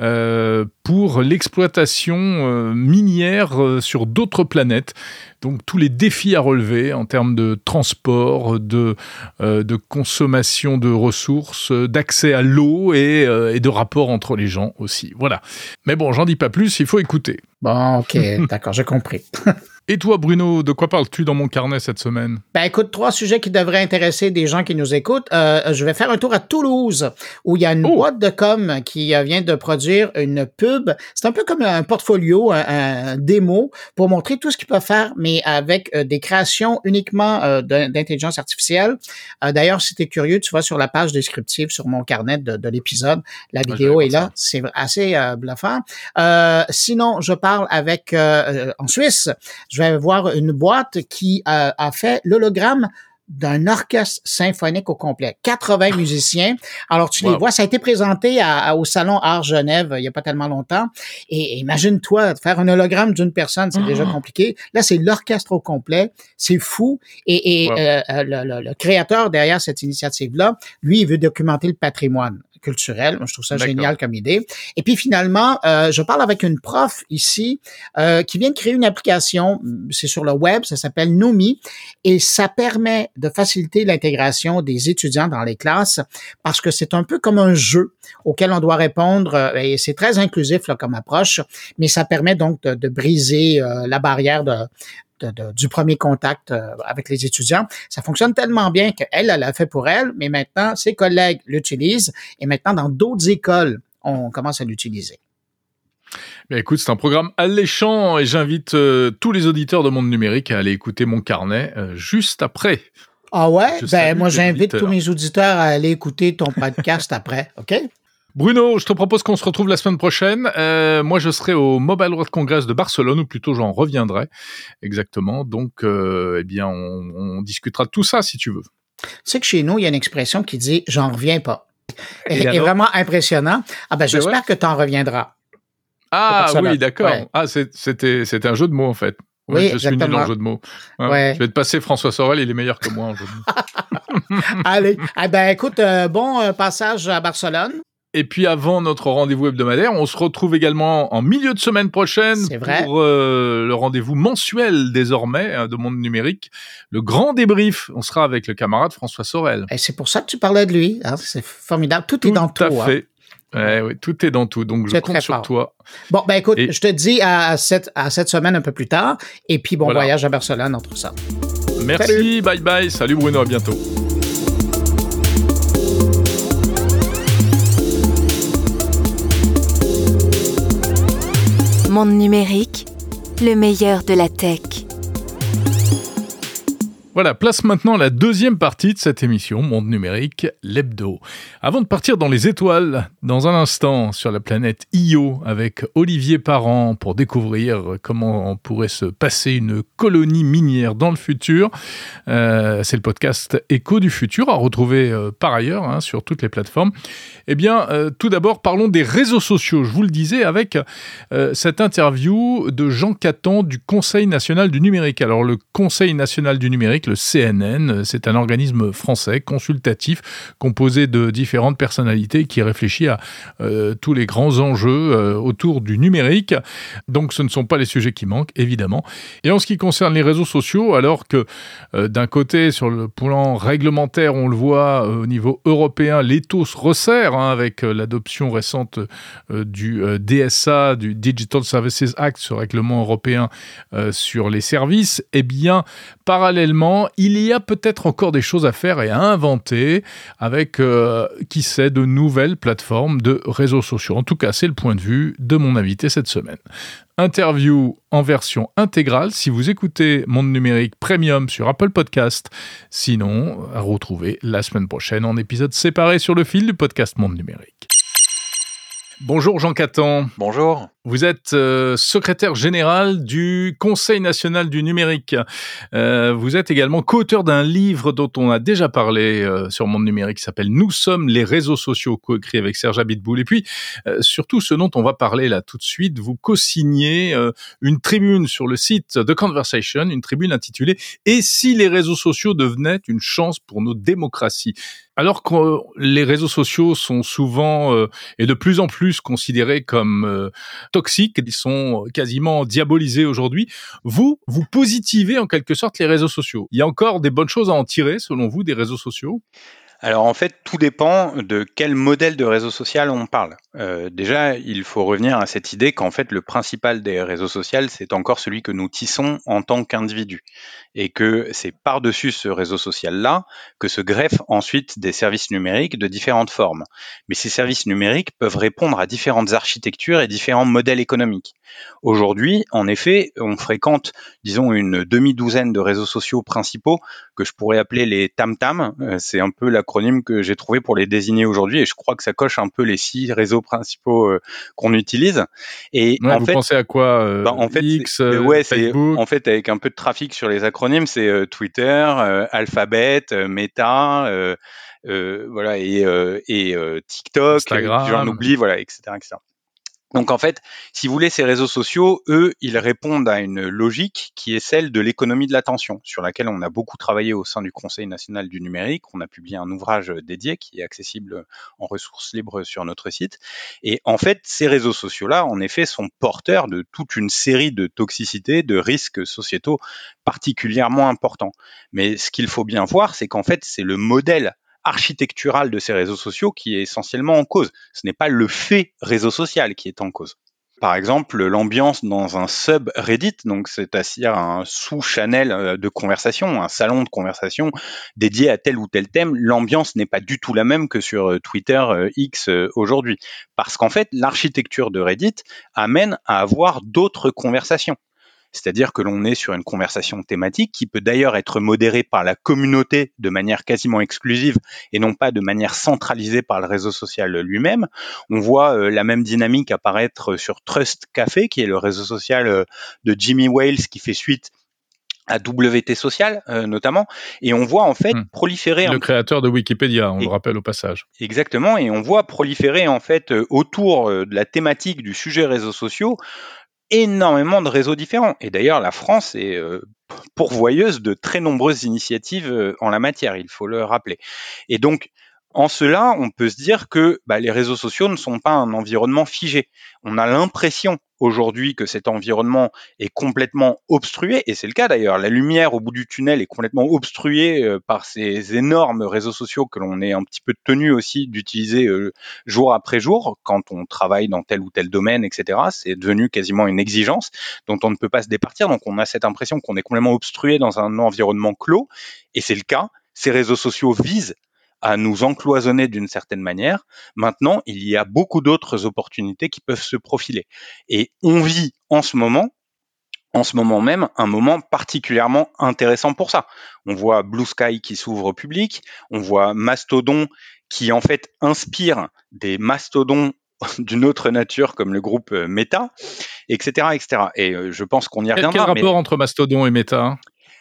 euh, pour l'exploitation euh, minière euh, sur d'autres planètes. Donc tous les défis à relever en termes de transport, de, de consommation de ressources, d'accès à l'eau et, et, de rapport entre les gens aussi. Voilà. Mais bon, j'en dis pas plus, il faut écouter. Bon, ok, d'accord, j'ai compris. Et toi, Bruno, de quoi parles-tu dans mon carnet cette semaine? Ben, écoute, trois sujets qui devraient intéresser des gens qui nous écoutent. Euh, je vais faire un tour à Toulouse, où il y a une oh! boîte de com qui euh, vient de produire une pub. C'est un peu comme un portfolio, un, démo, pour montrer tout ce qu'ils peuvent faire, mais avec euh, des créations uniquement d'intelligence artificielle. D'ailleurs, si tu es curieux, tu vas sur la page descriptive sur mon carnet de, l'épisode. La vidéo est là. C'est assez bluffant. sinon, je parle avec, en Suisse, je vais voir une boîte qui a, a fait l'hologramme d'un orchestre symphonique au complet. 80 musiciens. Alors, tu les vois, ça a été présenté au Salon Art Genève il n'y a pas tellement longtemps. Et imagine-toi, faire un hologramme d'une personne, c'est déjà ah. compliqué. Là, c'est l'orchestre au complet. C'est fou. Et, euh, le, le, créateur derrière cette initiative-là, lui, il veut documenter le patrimoine culturel. je trouve ça génial comme idée. Et puis finalement, euh, je parle avec une prof ici euh, qui vient de créer une application. C'est sur le web, ça s'appelle Nomi et ça permet de faciliter l'intégration des étudiants dans les classes parce que c'est un peu comme un jeu auquel on doit répondre euh, et c'est très inclusif là, comme approche, mais ça permet donc de, de briser la barrière de, du premier contact euh, avec les étudiants. Ça fonctionne tellement bien qu'elle, elle l'a fait pour elle, mais maintenant, ses collègues l'utilisent et maintenant, dans d'autres écoles, on commence à l'utiliser. Mais écoute, c'est un programme alléchant et j'invite euh, tous les auditeurs de Monde Numérique à aller écouter mon carnet euh, juste après. Ah ouais? ben, moi, j'invite tous mes auditeurs à aller écouter ton podcast après, OK? Bruno, je te propose qu'on se retrouve la semaine prochaine. Euh, moi, je serai au Mobile World Congress de Barcelone, ou plutôt j'en reviendrai. Exactement. Donc, euh, eh bien, on, discutera de tout ça si tu veux. Tu sais que chez nous, il y a une expression qui dit « j'en reviens pas ». Et, vraiment impressionnant. Ah ben, j'espère que tu en reviendras. Ah oui, d'accord. Ah, c'était un jeu de mots, en fait. oui, je suis nul en jeu de mots. Je vais te passer François Sorel, il est meilleur que moi en jeu de mots. Allez, eh ben écoute, euh, bon passage à Barcelone. Et puis avant notre rendez-vous hebdomadaire, on se retrouve également en milieu de semaine prochaine pour euh, le rendez-vous mensuel désormais hein, de Monde Numérique, le grand débrief. On sera avec le camarade François Sorel. Et c'est pour ça que tu parlais de lui. Hein. C'est formidable. Tout, est dans tout. Tout à fait. oui, tout est dans tout, donc je compte sur toi. Bon, ben écoute, je te dis à cette, à cette semaine un peu plus tard, et puis bon voyage à Barcelone entre ça. Merci, bye bye, salut Bruno, à bientôt. Monde numérique, le meilleur de la tech. Voilà, place maintenant la deuxième partie de cette émission Monde numérique, l'hebdo. Avant de partir dans les étoiles, dans un instant sur la planète Io avec Olivier Parent pour découvrir comment pourrait se passer une colonie minière dans le futur. Euh, c'est le podcast Écho du futur à retrouver euh, par ailleurs hein, sur toutes les plateformes. Eh bien, euh, tout d'abord, parlons des réseaux sociaux. Je vous le disais avec cette interview de Jean Catan du Conseil national du numérique. Alors, le Conseil national du numérique, le CNN. C'est un organisme français consultatif composé de différentes personnalités qui réfléchit à euh, tous les grands enjeux euh, autour du numérique. Donc ce ne sont pas les sujets qui manquent, évidemment. Et en ce qui concerne les réseaux sociaux, alors que euh, d'un côté, sur le plan réglementaire, on le voit au niveau européen, l'étau se resserre hein, avec l'adoption récente du DSA, du Digital Services Act, ce règlement européen sur les services, eh bien, parallèlement, il y a peut-être encore des choses à faire et à inventer avec, euh, qui sait, de nouvelles plateformes de réseaux sociaux. En tout cas, c'est le point de vue de mon invité cette semaine. Interview en version intégrale si vous écoutez Monde Numérique Premium sur Apple Podcast. Sinon, à retrouver la semaine prochaine en épisode séparé sur le fil du podcast Monde Numérique. Bonjour Jean Catan. Bonjour. Vous êtes euh, secrétaire général du Conseil national du numérique. Euh, vous êtes également co-auteur d'un livre dont on a déjà parlé euh, sur Monde Numérique qui s'appelle Nous sommes les réseaux sociaux, co-écrit avec Serge Abitboul. Et puis, surtout ce dont on va parler là tout de suite, vous co-signez une tribune sur le site The Conversation, une tribune intitulée Et si les réseaux sociaux devenaient une chance pour nos démocraties? Alors que les réseaux sociaux sont souvent et de plus en plus considérés comme toxiques, ils sont quasiment diabolisés aujourd'hui. Vous, vous positivez en quelque sorte les réseaux sociaux. Il y a encore des bonnes choses à en tirer, selon vous, des réseaux sociaux? Alors en fait, tout dépend de quel modèle de réseau social on parle. Euh, déjà, il faut revenir à cette idée qu'en fait, le principal des réseaux sociaux, c'est encore celui que nous tissons en tant qu'individu. Et que c'est par-dessus ce réseau social-là que se greffent ensuite des services numériques de différentes formes. Mais ces services numériques peuvent répondre à différentes architectures et différents modèles économiques. Aujourd'hui, en effet, on fréquente, disons, une demi-douzaine de réseaux sociaux principaux que je pourrais appeler les tam-tam. Euh, c'est un peu l'acronyme que j'ai trouvé pour les désigner aujourd'hui et je crois que ça coche un peu les six réseaux principaux euh, qu'on utilise. Et en vous pensez à quoi euh, bah, En fait, X, ouais, Facebook? en fait avec un peu de trafic sur les acronymes, c'est Twitter, Alphabet, Meta. voilà et, et TikTok, j'en oublie, voilà, etc., etc. Donc en fait, si vous voulez, ces réseaux sociaux, eux, ils répondent à une logique qui est celle de l'économie de l'attention, sur laquelle on a beaucoup travaillé au sein du Conseil national du numérique. On a publié un ouvrage dédié qui est accessible en ressources libres sur notre site. Et en fait, ces réseaux sociaux-là, en effet, sont porteurs de toute une série de toxicités, de risques sociétaux particulièrement importants. Mais ce qu'il faut bien voir, c'est qu'en fait, c'est le modèle architecturale de ces réseaux sociaux qui est essentiellement en cause. Ce n'est pas le fait réseau social qui est en cause. Par exemple, l'ambiance dans un subreddit, donc c'est-à-dire un sous-channel euh, de conversation, un salon de conversation dédié à tel ou tel thème, l'ambiance n'est pas du tout la même que sur euh, Twitter euh, X aujourd'hui. Parce qu'en fait, l'architecture de Reddit amène à avoir d'autres conversations. C'est-à-dire que l'on est sur une conversation thématique qui peut d'ailleurs être modérée par la communauté de manière quasiment exclusive et non pas de manière centralisée par le réseau social lui-même. On voit euh, la même dynamique apparaître sur Trust Café, qui est le réseau social euh, de Jimmy Wales qui fait suite à WT Social euh, notamment, et on voit en fait hmm. proliférer le créateur de Wikipédia, on le rappelle au passage. Exactement, et on voit proliférer en fait autour de la thématique du sujet réseaux sociaux énormément de réseaux différents. Et d'ailleurs, la France est euh, pourvoyeuse de très nombreuses initiatives euh, en la matière, il faut le rappeler. Et donc, en cela, on peut se dire que bah, les réseaux sociaux ne sont pas un environnement figé. On a l'impression aujourd'hui que cet environnement est complètement obstrué, et c'est le cas d'ailleurs. La lumière au bout du tunnel est complètement obstruée euh, par ces énormes réseaux sociaux que l'on est un petit peu tenu aussi d'utiliser euh, jour après jour quand on travaille dans tel ou tel domaine, etc. C'est devenu quasiment une exigence dont on ne peut pas se départir. Donc on a cette impression qu'on est complètement obstrué dans un environnement clos, et c'est le cas. Ces réseaux sociaux visent à nous encloisonner d'une certaine manière. Maintenant, il y a beaucoup d'autres opportunités qui peuvent se profiler. Et on vit en ce moment, en ce moment même un moment particulièrement intéressant pour ça. On voit Blue Sky qui s'ouvre au public, on voit Mastodon qui en fait inspire des mastodons d'une autre nature comme le groupe euh, Meta, etc., etc. Et euh, je pense qu'on y reviendra. Quel, rapport entre Mastodon et Meta?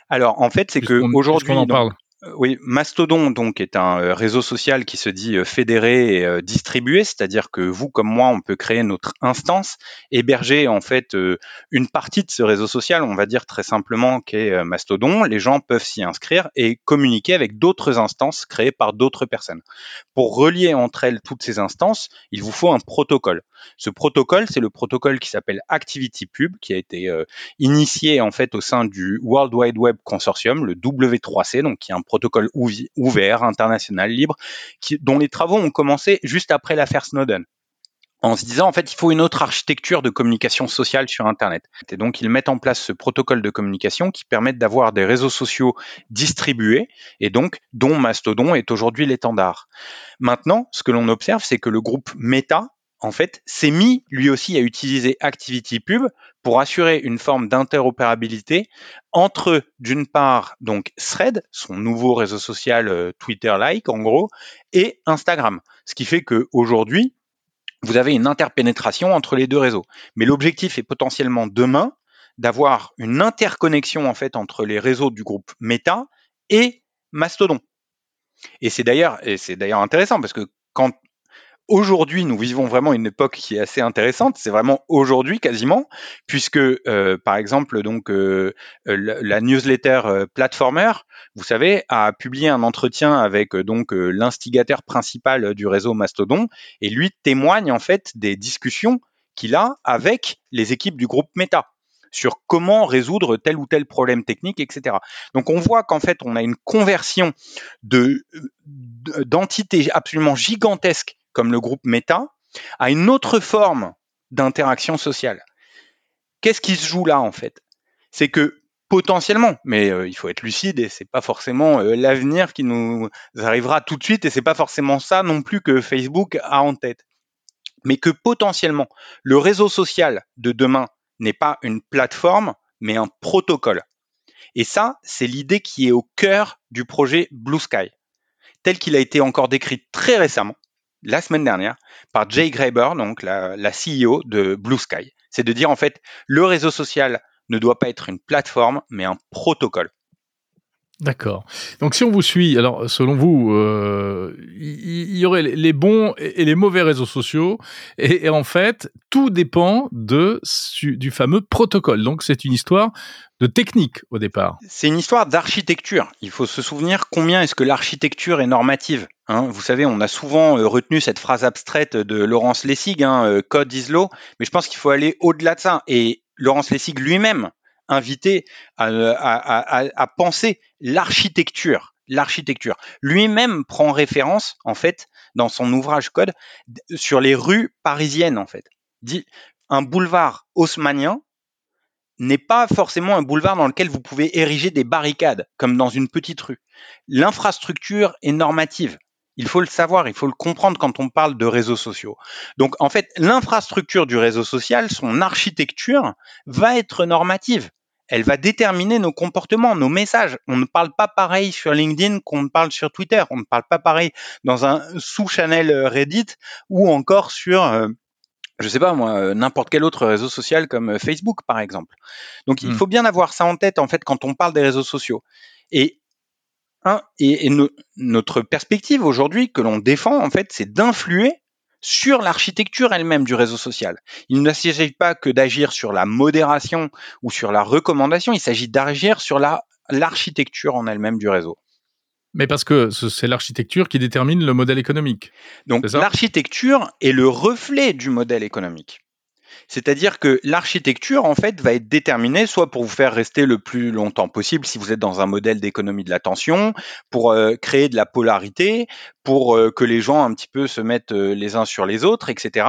Alors en fait, c'est que aujourd'hui, euh, oui, Mastodon donc est un euh, réseau social qui se dit euh, fédéré et distribué, c'est-à-dire que vous comme moi, on peut créer notre instance, héberger en fait une partie de ce réseau social, on va dire très simplement qu'est Mastodon. Les gens peuvent s'y inscrire et communiquer avec d'autres instances créées par d'autres personnes. Pour relier entre elles toutes ces instances, il vous faut un protocole. Ce protocole, c'est le protocole qui s'appelle ActivityPub, qui a été initié en fait au sein du World Wide Web Consortium, le W3C, donc qui est un protocole ouvert, international, libre, dont les travaux ont commencé juste après l'affaire Snowden en se disant en fait il faut une autre architecture de communication sociale sur Internet. Et donc ils mettent en place ce protocole de communication qui permet d'avoir des réseaux sociaux distribués et donc dont Mastodon est aujourd'hui l'étendard. Maintenant, ce que l'on observe, c'est que le groupe Meta en fait, s'est mis lui aussi à utiliser ActivityPub pour assurer une forme d'interopérabilité entre, d'une part, donc Thread, son nouveau réseau social euh, Twitter-like en gros, et Instagram. Ce qui fait qu'aujourd'hui, vous avez une interpénétration entre les deux réseaux. Mais l'objectif est potentiellement demain d'avoir une interconnexion en fait entre les réseaux du groupe Meta et Mastodon. Et c'est d'ailleurs, et c'est d'ailleurs intéressant parce que quand aujourd'hui, nous vivons vraiment une époque qui est assez intéressante. C'est vraiment aujourd'hui quasiment, puisque euh, par exemple donc euh, la, newsletter euh, Platformer, vous savez, a publié un entretien avec donc l'instigateur principal du réseau Mastodon, et lui témoigne en fait des discussions qu'il a avec les équipes du groupe Meta sur comment résoudre tel ou tel problème technique, etc. Donc on voit qu'en fait on a une conversion de d'entités absolument gigantesques comme le groupe Meta, à une autre forme d'interaction sociale. Qu'est-ce qui se joue là en fait? C'est que potentiellement, mais euh, il faut être lucide et c'est pas forcément euh, l'avenir qui nous arrivera tout de suite et c'est pas forcément ça non plus que Facebook a en tête. Mais que potentiellement le réseau social de demain n'est pas une plateforme mais un protocole. Et ça, c'est l'idée qui est au cœur du projet Blue Sky, tel qu'il a été encore décrit très récemment la semaine dernière par Jay Graeber, donc la, CEO de Blue Sky. C'est de dire en fait, le réseau social ne doit pas être une plateforme, mais un protocole. D'accord. Donc si on vous suit, alors selon vous, euh, il y, aurait les bons et les mauvais réseaux sociaux, et, en fait, tout dépend de du fameux protocole. Donc c'est une histoire de technique au départ. C'est une histoire d'architecture. Il faut se souvenir combien est-ce que l'architecture est normative. Hein. vous savez, on a souvent euh, retenu cette phrase abstraite de Laurence Lessig, hein, euh, code is law, mais je pense qu'il faut aller au-delà de ça. Et Laurence Lessig lui-même invité à, penser l'architecture. L'architecture. Lui-même prend référence, en fait, dans son ouvrage Code, sur les rues parisiennes, en fait. Dit un boulevard haussmanien n'est pas forcément un boulevard dans lequel vous pouvez ériger des barricades, comme dans une petite rue. L'infrastructure est normative. Il faut le savoir, il faut le comprendre quand on parle de réseaux sociaux. Donc en fait, l'infrastructure du réseau social, son architecture, va être normative. Elle va déterminer nos comportements, nos messages. On ne parle pas pareil sur LinkedIn qu'on ne parle sur Twitter. On ne parle pas pareil dans un sous-channel euh, Reddit ou encore sur, euh, je sais pas moi, euh, n'importe quel autre réseau social comme Facebook par exemple. Donc il hmm. faut bien avoir ça en tête en fait quand on parle des réseaux sociaux. Et et, notre perspective aujourd'hui que l'on défend, en fait, c'est d'influer sur l'architecture elle-même du réseau social. Il ne s'agit pas que d'agir sur la modération ou sur la recommandation, il s'agit d'agir sur la, l'architecture en elle-même du réseau. Mais parce que c'est l'architecture qui détermine le modèle économique. Donc l'architecture est le reflet du modèle économique. C'est-à-dire que l'architecture, en fait, va être déterminée soit pour vous faire rester le plus longtemps possible si vous êtes dans un modèle d'économie de l'attention, pour euh, créer de la polarité, pour euh, que les gens un petit peu se mettent euh, les uns sur les autres, etc.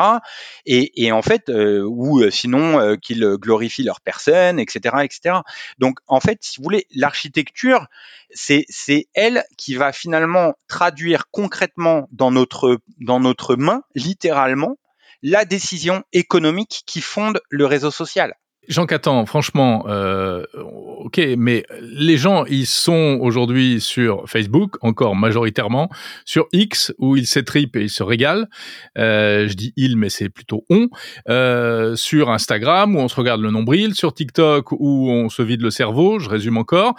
Et, en fait, ou sinon qu'ils glorifient leur personne, etc., etc. Donc, en fait, si vous voulez, l'architecture, c'est elle qui va finalement traduire concrètement dans notre dans notre main, littéralement, la décision économique qui fonde le réseau social. Jean Catan, franchement, euh, ok, mais les gens, ils sont aujourd'hui sur Facebook, encore majoritairement, sur X, où ils s'étripent et ils se régalent. Euh, je dis ils, mais c'est plutôt on. Euh, sur Instagram, où on se regarde le nombril. Sur TikTok, où on se vide le cerveau, je résume encore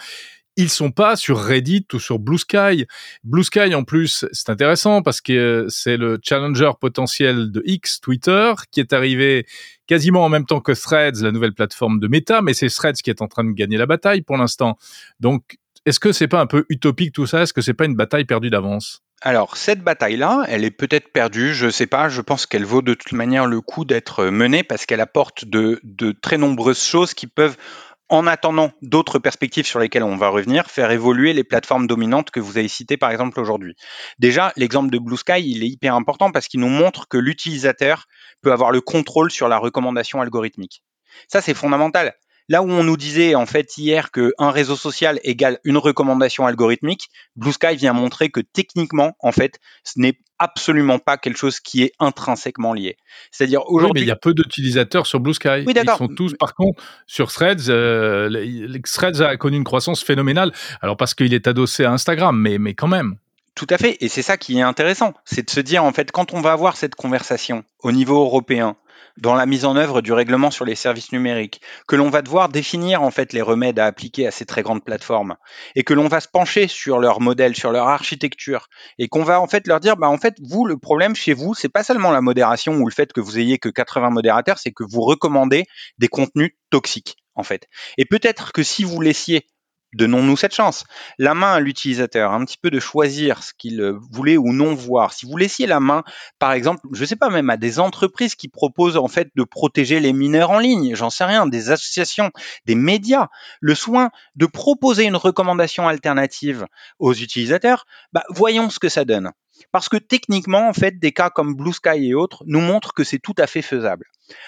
ils sont pas sur Reddit ou sur Blue Sky. Blue Sky, en plus, c'est intéressant parce que c'est le challenger potentiel de X, Twitter, qui est arrivé quasiment en même temps que Threads, la nouvelle plateforme de Meta, mais c'est Threads qui est en train de gagner la bataille pour l'instant. Donc, est-ce que c'est pas un peu utopique tout ça? Est-ce que c'est pas une bataille perdue d'avance? Alors, cette bataille-là, elle est peut-être perdue, je ne sais pas, je pense qu'elle vaut de toute manière le coup d'être menée parce qu'elle apporte de, très nombreuses choses qui peuvent en attendant d'autres perspectives sur lesquelles on va revenir, faire évoluer les plateformes dominantes que vous avez citées par exemple aujourd'hui. Déjà, l'exemple de Blue Sky, il est hyper important parce qu'il nous montre que l'utilisateur peut avoir le contrôle sur la recommandation algorithmique. Ça, c'est fondamental. Là où on nous disait en fait hier qu'un réseau social égale une recommandation algorithmique, Blue Sky vient montrer que techniquement, en fait, ce n'est absolument pas quelque chose qui est intrinsèquement lié. C'est-à-dire aujourd'hui, il y a peu d'utilisateurs sur Blue Sky. Oui, Ils sont tous, par contre, sur Threads. Euh, Threads a connu une croissance phénoménale. Alors parce qu'il est adossé à Instagram, mais mais quand même. Tout à fait, et c'est ça qui est intéressant, c'est de se dire en fait quand on va avoir cette conversation au niveau européen dans la mise en œuvre du règlement sur les services numériques, que l'on va devoir définir en fait les remèdes à appliquer à ces très grandes plateformes, et que l'on va se pencher sur leur modèle, sur leur architecture, et qu'on va en fait leur dire, bah en fait vous le problème chez vous, c'est pas seulement la modération ou le fait que vous ayez que 80 modérateurs, c'est que vous recommandez des contenus toxiques en fait. Et peut-être que si vous laissiez donnons-nous cette chance. La main à l'utilisateur, un petit peu de choisir ce qu'il euh, voulait ou non voir. Si vous laissiez la main, par exemple, je ne sais pas, même à des entreprises qui proposent en fait de protéger les mineurs en ligne, j'en sais rien, des associations, des médias, le soin de proposer une recommandation alternative aux utilisateurs, bah, voyons ce que ça donne. Parce que techniquement, en fait, des cas comme Blue Sky et autres nous montrent que c'est tout à fait faisable.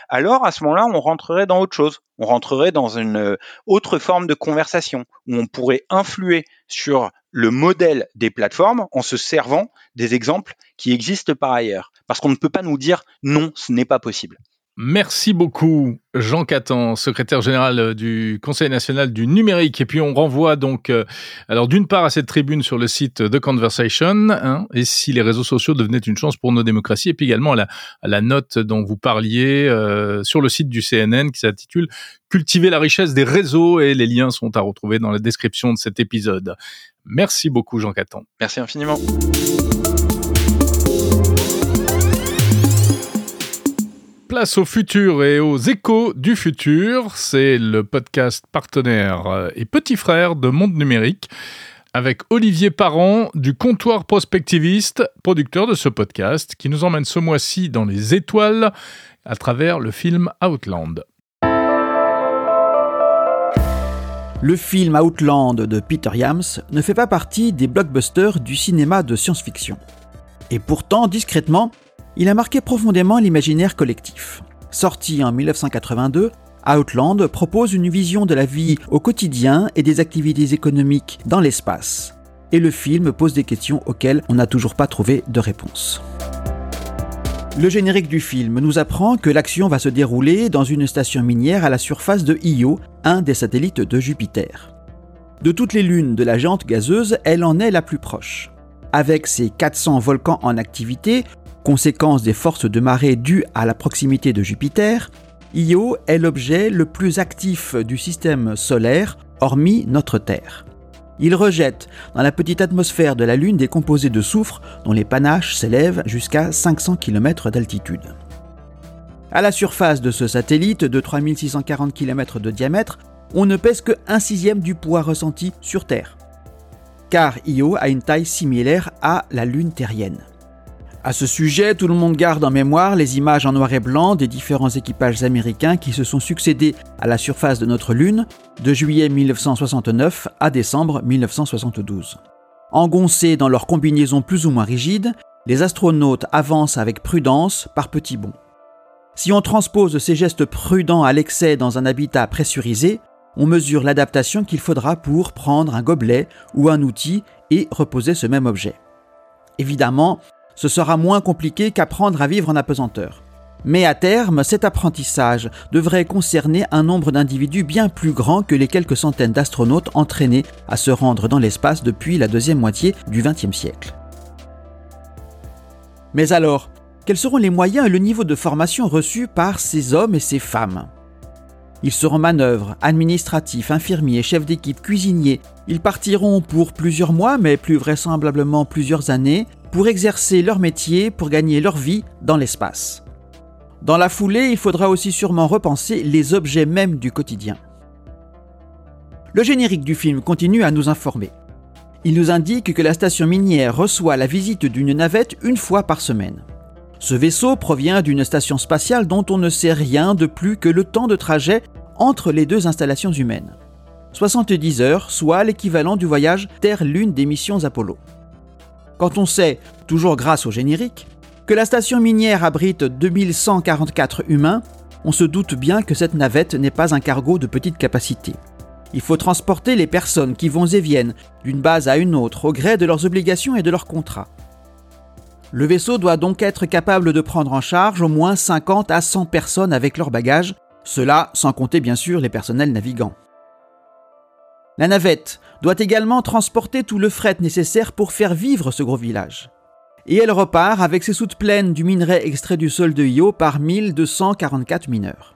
Alors, à ce moment-là, on rentrerait dans autre chose. On rentrerait dans une euh, autre forme de conversation où on pourrait influer sur le modèle des plateformes en se servant des exemples qui existent par ailleurs. Parce qu'on ne peut pas nous dire non, ce n'est pas possible. Merci beaucoup, Jean Catan, secrétaire général euh, du Conseil national du numérique. Et puis on renvoie donc, euh, alors d'une part à cette tribune sur le site The Conversation, hein, et si les réseaux sociaux devenaient une chance pour nos démocraties, et puis également à la, note dont vous parliez euh, sur le site du CNN qui s'intitule Cultiver la richesse des réseaux, et les liens sont à retrouver dans la description de cet épisode. Merci beaucoup, Jean Catan. Merci infiniment. Place au futur et aux échos du futur. C'est le podcast partenaire et petit frère de Monde Numérique avec Olivier Parent du comptoir prospectiviste, producteur de ce podcast, qui nous emmène ce mois-ci dans les étoiles à travers le film Outland. Le film Outland de Peter Yams ne fait pas partie des blockbusters du cinéma de science-fiction. Et pourtant, discrètement, il a marqué profondément l'imaginaire collectif. Sorti en 1982, Outland propose une vision de la vie au quotidien et des activités économiques dans l'espace. Et le film pose des questions auxquelles on n'a toujours pas trouvé de réponse. Le générique du film nous apprend que l'action va se dérouler dans une station minière à la surface de Io, un des satellites de Jupiter. De toutes les lunes de la géante gazeuse, elle en est la plus proche. Avec ses 400 volcans en activité, Conséquence des forces de marée dues à la proximité de Jupiter, Io est l'objet le plus actif du système solaire, hormis notre Terre. Il rejette dans la petite atmosphère de la Lune des composés de soufre dont les panaches s'élèvent jusqu'à 500 km d'altitude. À la surface de ce satellite de 3640 km de diamètre, on ne pèse que un sixième du poids ressenti sur Terre. Car Io a une taille similaire à la Lune terrienne. À ce sujet, tout le monde garde en mémoire les images en noir et blanc des différents équipages américains qui se sont succédés à la surface de notre Lune de juillet 1969 à décembre 1972. Engoncés dans leurs combinaisons plus ou moins rigides, les astronautes avancent avec prudence par petits bonds. Si on transpose ces gestes prudents à l'excès dans un habitat pressurisé, on mesure l'adaptation qu'il faudra pour prendre un gobelet ou un outil et reposer ce même objet. Évidemment, ce sera moins compliqué qu'apprendre à vivre en apesanteur. Mais à terme, cet apprentissage devrait concerner un nombre d'individus bien plus grand que les quelques centaines d'astronautes entraînés à se rendre dans l'espace depuis la deuxième moitié du XXe siècle. Mais alors, quels seront les moyens et le niveau de formation reçus par ces hommes et ces femmes? Ils seront manœuvres, administratifs, infirmiers, chefs d'équipe, cuisiniers. Ils partiront pour plusieurs mois, mais plus vraisemblablement plusieurs années, pour exercer leur métier, pour gagner leur vie dans l'espace. Dans la foulée, il faudra aussi sûrement repenser les objets mêmes du quotidien. Le générique du film continue à nous informer. Il nous indique que la station minière reçoit la visite d'une navette une fois par semaine. Ce vaisseau provient d'une station spatiale dont on ne sait rien de plus que le temps de trajet entre les deux installations humaines. 70 heures, soit l'équivalent du voyage Terre-Lune des missions Apollo. Quand on sait, toujours grâce au générique, que la station minière abrite 2144 humains, on se doute bien que cette navette n'est pas un cargo de petite capacité. Il faut transporter les personnes qui vont et viennent d'une base à une autre au gré de leurs obligations et de leurs contrats. Le vaisseau doit donc être capable de prendre en charge au moins 50 à 100 personnes avec leurs bagages, cela sans compter bien sûr les personnels navigants. La navette doit également transporter tout le fret nécessaire pour faire vivre ce gros village. Et elle repart avec ses soutes pleines du minerai extrait du sol de Io par 1244 mineurs.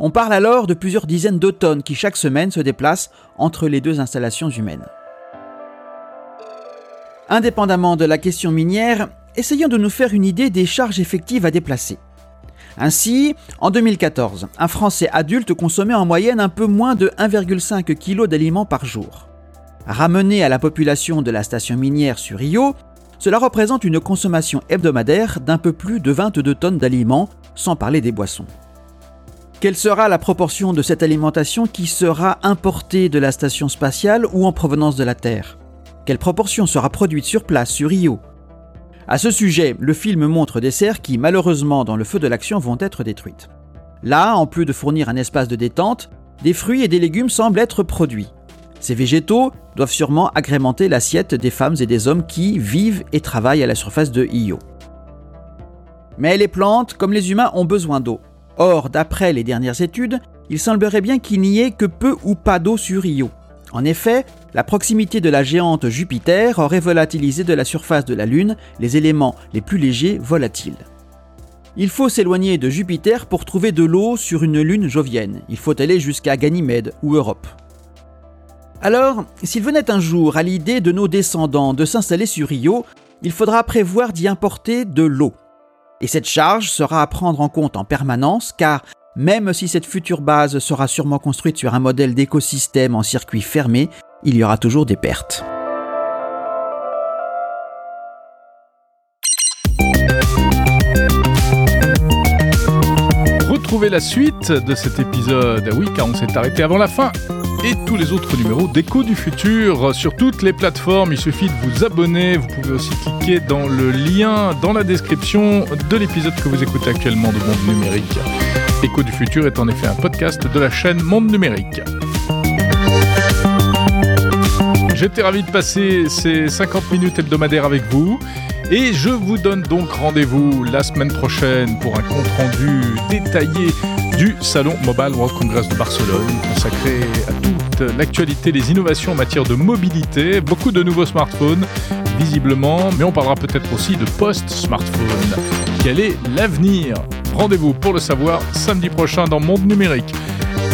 On parle alors de plusieurs dizaines de tonnes qui chaque semaine se déplacent entre les deux installations humaines. Indépendamment de la question minière, essayons de nous faire une idée des charges effectives à déplacer. Ainsi, en 2014, un Français adulte consommait en moyenne un peu moins de 1,5 kg d'aliments par jour. Ramené à la population de la station minière sur Rio, cela représente une consommation hebdomadaire d'un peu plus de 22 tonnes d'aliments, sans parler des boissons. Quelle sera la proportion de cette alimentation qui sera importée de la station spatiale ou en provenance de la Terre? Quelle proportion sera produite sur place, sur Rio? À ce sujet, le film montre des serres qui, malheureusement, dans le feu de l'action, vont être détruites. Là, en plus de fournir un espace de détente, des fruits et des légumes semblent être produits. Ces végétaux doivent sûrement agrémenter l'assiette des femmes et des hommes qui vivent et travaillent à la surface de Io. Mais les plantes, comme les humains, ont besoin d'eau. Or, d'après les dernières études, il semblerait bien qu'il n'y ait que peu ou pas d'eau sur Io. En effet, la proximité de la géante Jupiter aurait volatilisé de la surface de la Lune les éléments les plus légers volatiles. Il faut s'éloigner de Jupiter pour trouver de l'eau sur une lune jovienne. Il faut aller jusqu'à Ganymède ou Europe. Alors, s'il venait un jour à l'idée de nos descendants de s'installer sur Rio, il faudra prévoir d'y importer de l'eau. Et cette charge sera à prendre en compte en permanence car même si cette future base sera sûrement construite sur un modèle d'écosystème en circuit fermé, il y aura toujours des pertes. Retrouvez la suite de cet épisode, oui car on s'est arrêté avant la fin, et tous les autres numéros d'Echo du futur sur toutes les plateformes. Il suffit de vous abonner. Vous pouvez aussi cliquer dans le lien dans la description de l'épisode que vous écoutez actuellement de Monde Numérique. Écho du futur est en effet un podcast de la chaîne Monde Numérique. J'étais ravi de passer ces 50 minutes hebdomadaires avec vous. Et je vous donne donc rendez-vous la semaine prochaine pour un compte-rendu détaillé du Salon Mobile World Congress de Barcelone, consacré à toute l'actualité des innovations en matière de mobilité, beaucoup de nouveaux smartphones, visiblement, mais on parlera peut-être aussi de post-smartphone. Quel est l'avenir? Rendez-vous pour le savoir samedi prochain dans Monde Numérique.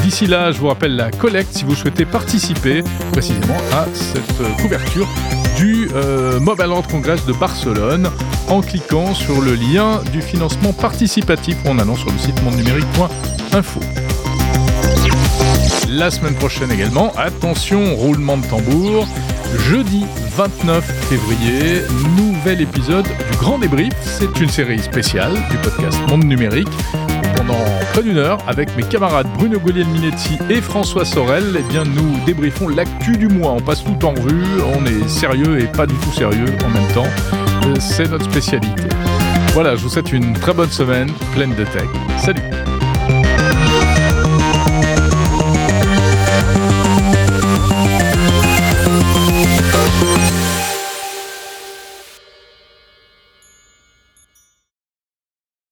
D'ici là, je vous rappelle la collecte si vous souhaitez participer précisément à cette couverture du euh, Mobile World Congress de Barcelone en cliquant sur le lien du financement participatif en allant sur le site mondenumérique.info. La semaine prochaine également, attention, roulement de tambour, jeudi 29 février, nouvel épisode du Grand Débrief. C'est une série spéciale du podcast Monde Numérique pendant près d'une heure avec mes camarades Bruno Minetti et François Sorel. Eh bien, nous débriefons l'actu du mois. On passe tout en revue, on est sérieux et pas du tout sérieux en même temps. Euh, c'est notre spécialité. Voilà, je vous souhaite une très bonne semaine pleine de tech. Salut